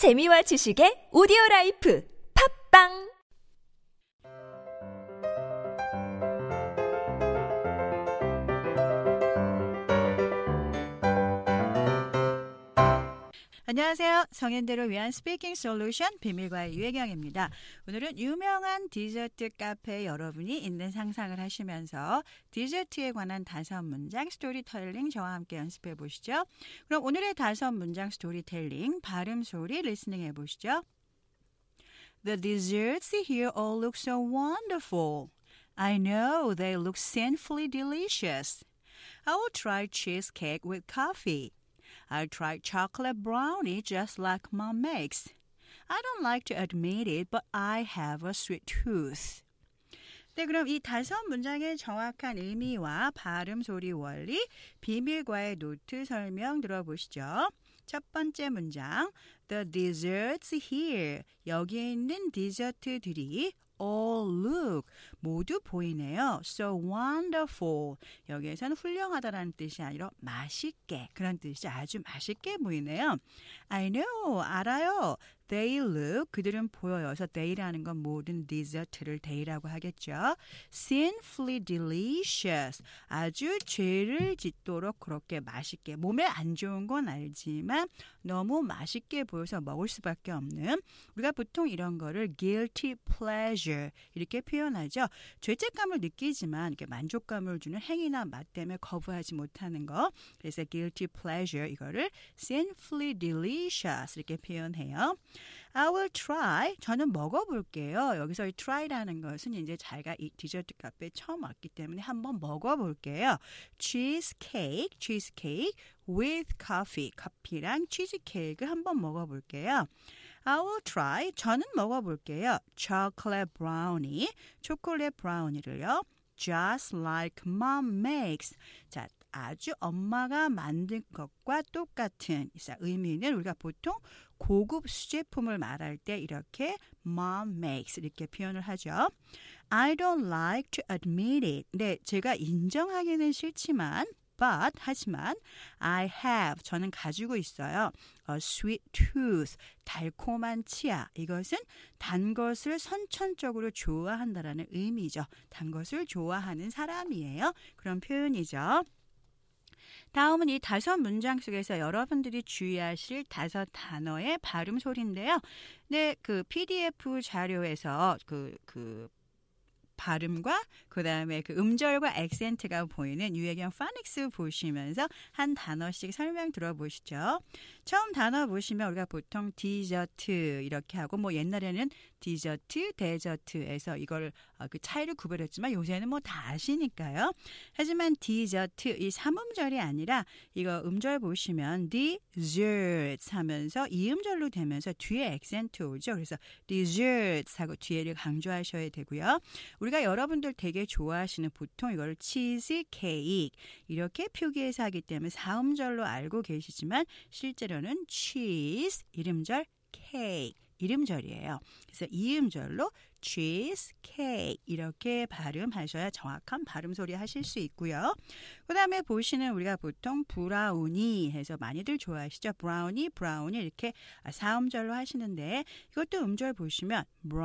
재미와 지식의 오디오 라이프. 팟빵 안녕하세요. 성인들을 위한 speaking 솔루션 비밀과외 유혜경입니다. 오늘은 유명한 디저트 카페 여러분이 있는 상상을 하시면서 디저트에 관한 다섯 문장 스토리텔링 저와 함께 연습해 보시죠. 그럼 오늘의 다섯 문장 스토리텔링 발음 소리 리스닝 해 보시죠. The desserts here all look so wonderful. I know they look sinfully delicious. I will try cheesecake with coffee. I'll try chocolate brownie just like mom makes. I don't like to admit it, but I have a sweet tooth. 네, 그럼 이 다섯 문장의 정확한 의미와 발음 소리 원리, 비밀과외 노트 설명 들어보시죠. 첫 번째 문장, The desserts here. 여기에 있는 디저트들이 all look 모두 보이네요. So wonderful. 여기에서는 훌륭하다라는 뜻이 아니라 맛있게 그런 뜻이 아주 맛있게 보이네요. I know 알아요. They look 그들은 보여요. 그래서 they라는 건 모든 디저트를 they라고 하겠죠. Sinfully delicious 아주 죄를 짓도록 그렇게 맛있게 몸에 안 좋은 건 알지만 너무 맛있게 보여서 먹을 수밖에 없는 우리가 보통 이런 거를 guilty pleasure 이렇게 표현하죠. 죄책감을 느끼지만 이렇게 만족감을 주는 행위나 맛 때문에 거부하지 못하는 거. 그래서 guilty pleasure 이거를 sinfully delicious 이렇게 표현해요. I will try. 저는 먹어볼게요. 여기서 이 try라는 것은 이제 자기가 이 디저트 카페에 처음 왔기 때문에 한번 먹어볼게요. cheesecake, cheesecake with coffee. 커피랑 치즈 케이크를 한번 먹어볼게요. I will try. 저는 먹어볼게요. chocolate brownie. 초콜릿 브라우니를요. just like mom makes. 자, 아주 엄마가 만든 것과 똑같은 의미는 우리가 보통 고급 수제품을 말할 때 이렇게 mom makes 이렇게 표현을 하죠. I don't like to admit it. 네, 제가 인정하기는 싫지만 but 하지만 I have 저는 가지고 있어요. A sweet tooth 달콤한 치아 이것은 단 것을 선천적으로 좋아한다라는 의미죠. 단 것을 좋아하는 사람이에요. 그런 표현이죠. 다음은 이 다섯 문장 속에서 여러분들이 주의하실 다섯 단어의 발음 소리인데요. 네, 그 PDF 자료에서 그, 그, 발음과 그다음에 그 음절과 액센트가 보이는 유해경 파닉스 보시면서 한 단어씩 설명 들어보시죠. 처음 단어 보시면 우리가 보통 디저트 이렇게 하고 뭐 옛날에는 디저트, 데저트에서 이걸 어, 그 차이를 구별했지만 요새는 뭐 다 아시니까요. 하지만 디저트 이 삼음절이 아니라 이거 음절 보시면 desserts 하면서 이음절로 되면서 뒤에 액센트 오죠. 그래서 desserts 하고 뒤에를 강조하셔야 되고요. 우리 가 여러분들 되게 좋아하시는 보통 이걸 치즈 케이크 이렇게 표기해서 하기 때문에 사음절로 알고 계시지만 실제로는 cheese 이름절 케이크 이름절이에요. 그래서 이음절로 cheese cake 이렇게 발음하셔야 정확한 발음 소리 하실 수 있고요. 그다음에 보시는 우리가 보통 브라우니 해서 많이들 좋아하시죠. 브라우니, 브라우니 이렇게 사음절로 하시는데 이것도 음절 보시면 브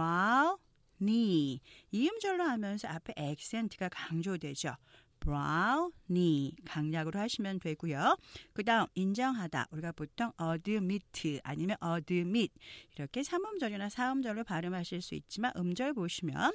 라우니 이음절로 하면서 앞에 액센트가 강조되죠. brownie 강약으로 하시면 되고요. 그 다음 인정하다 우리가 보통 admit 아니면 admit 이렇게 삼음절이나 사음절로 발음하실 수 있지만 음절 보시면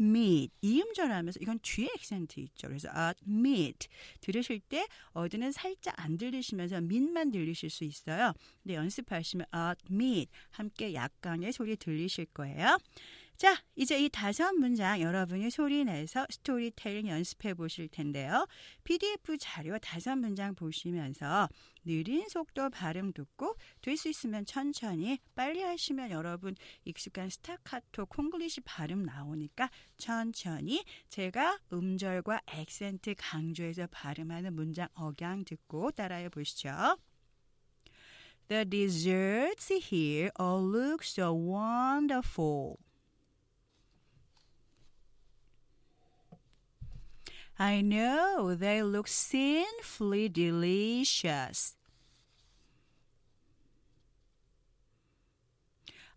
admit 이음절 하면서 이건 뒤에 액센트 있죠. 그래서 admit 들으실 때 ad는 살짝 안 들리시면서 mit만 들리실 수 있어요. 근데 연습하시면 admit 함께 약간의 소리 들리실 거예요. 자, 이제 이 다섯 문장 여러분이 소리내서 스토리텔링 연습해 보실 텐데요. PDF 자료 다섯 문장 보시면서 느린 속도 발음 듣고 될 수 있으면 천천히 빨리 하시면 여러분 익숙한 스타카토 콩글리시 발음 나오니까 천천히 제가 음절과 액센트 강조해서 발음하는 문장 억양 듣고 따라해 보시죠. The desserts here all look so wonderful. I know they look sinfully delicious.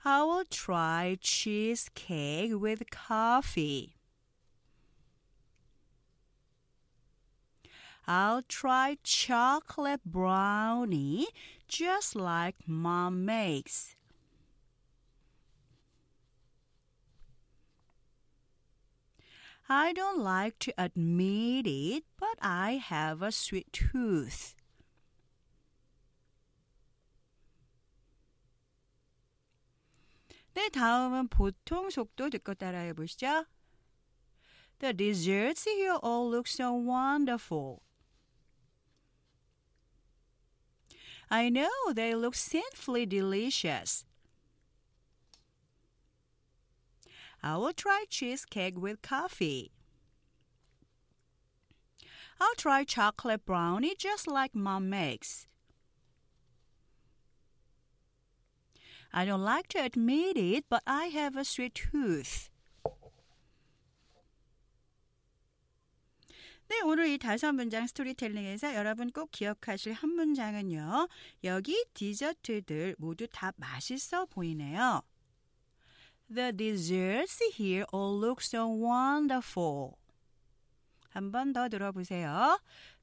I will try cheesecake with coffee. I'll try chocolate brownie just like mom makes. I don't like to admit it, but I have a sweet tooth. 네, 다음은 보통 속도 듣고 따라해 보시죠. The desserts here all look so wonderful. I know they look sinfully delicious. I will try cheesecake with coffee. I'll try chocolate brownie just like mom makes. I don't like to admit it, but I have a sweet tooth. 네, 오늘 이 다섯 문장 스토리텔링에서 여러분 꼭 기억하실 한 문장은요. 여기 디저트들 모두 다 맛있어 보이네요. The desserts here all look so wonderful. 한번 더 들어보세요.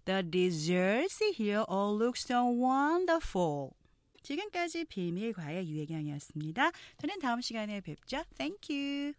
The desserts here all look so wonderful. 지금까지 비밀과의 유혜경이었습니다. 저는 다음 시간에 뵙죠. Thank you.